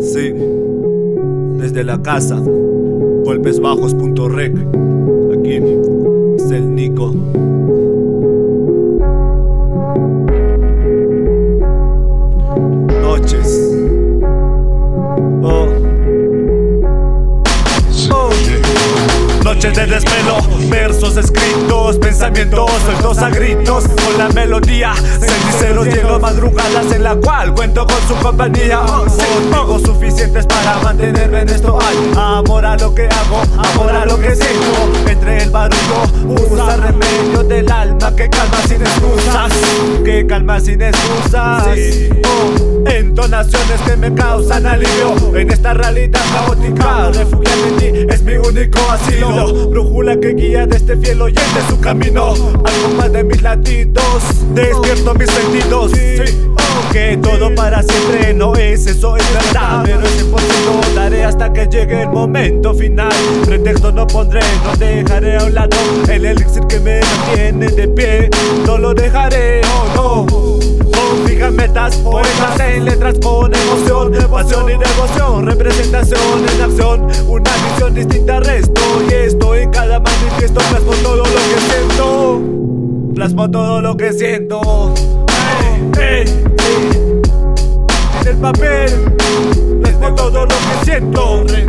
Sí, desde la casa, golpesbajos.rec. Aquí Noches de desvelo, versos escritos, pensamientos sueltos a gritos. Con la melodía, ceniceros llego a madrugadas en la cual cuento con su compañía. Conmigo suficientes para mantenerme en esto. Hay amor a lo que hago, amor a lo que siento. Entre el barullo, usa remedio del alma que calma sin excusas. Que calma sin excusas. Oh, Entonaciones que me causan alivio. En esta realidad caótica Refugiarme en ti es mi único asilo. Brújula que guía de este fiel oyente su camino. Algo más de mis latidos Despierto mis sentidos. Que todo para siempre no es eso, es verdad. Pero ese lo daré hasta que llegue el momento final. Pretexto no pondré, no dejaré a un lado El elixir que me mantiene de pie. No lo dejaré, por Poemas en letras con emoción, pasión y devoción, representación en acción, una visión distinta al resto. Y esto en cada manifiesto plasmo todo lo que siento, plasmo todo lo que siento. Hey. En el papel, plasmo todo lo que siento.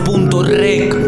Punto rec.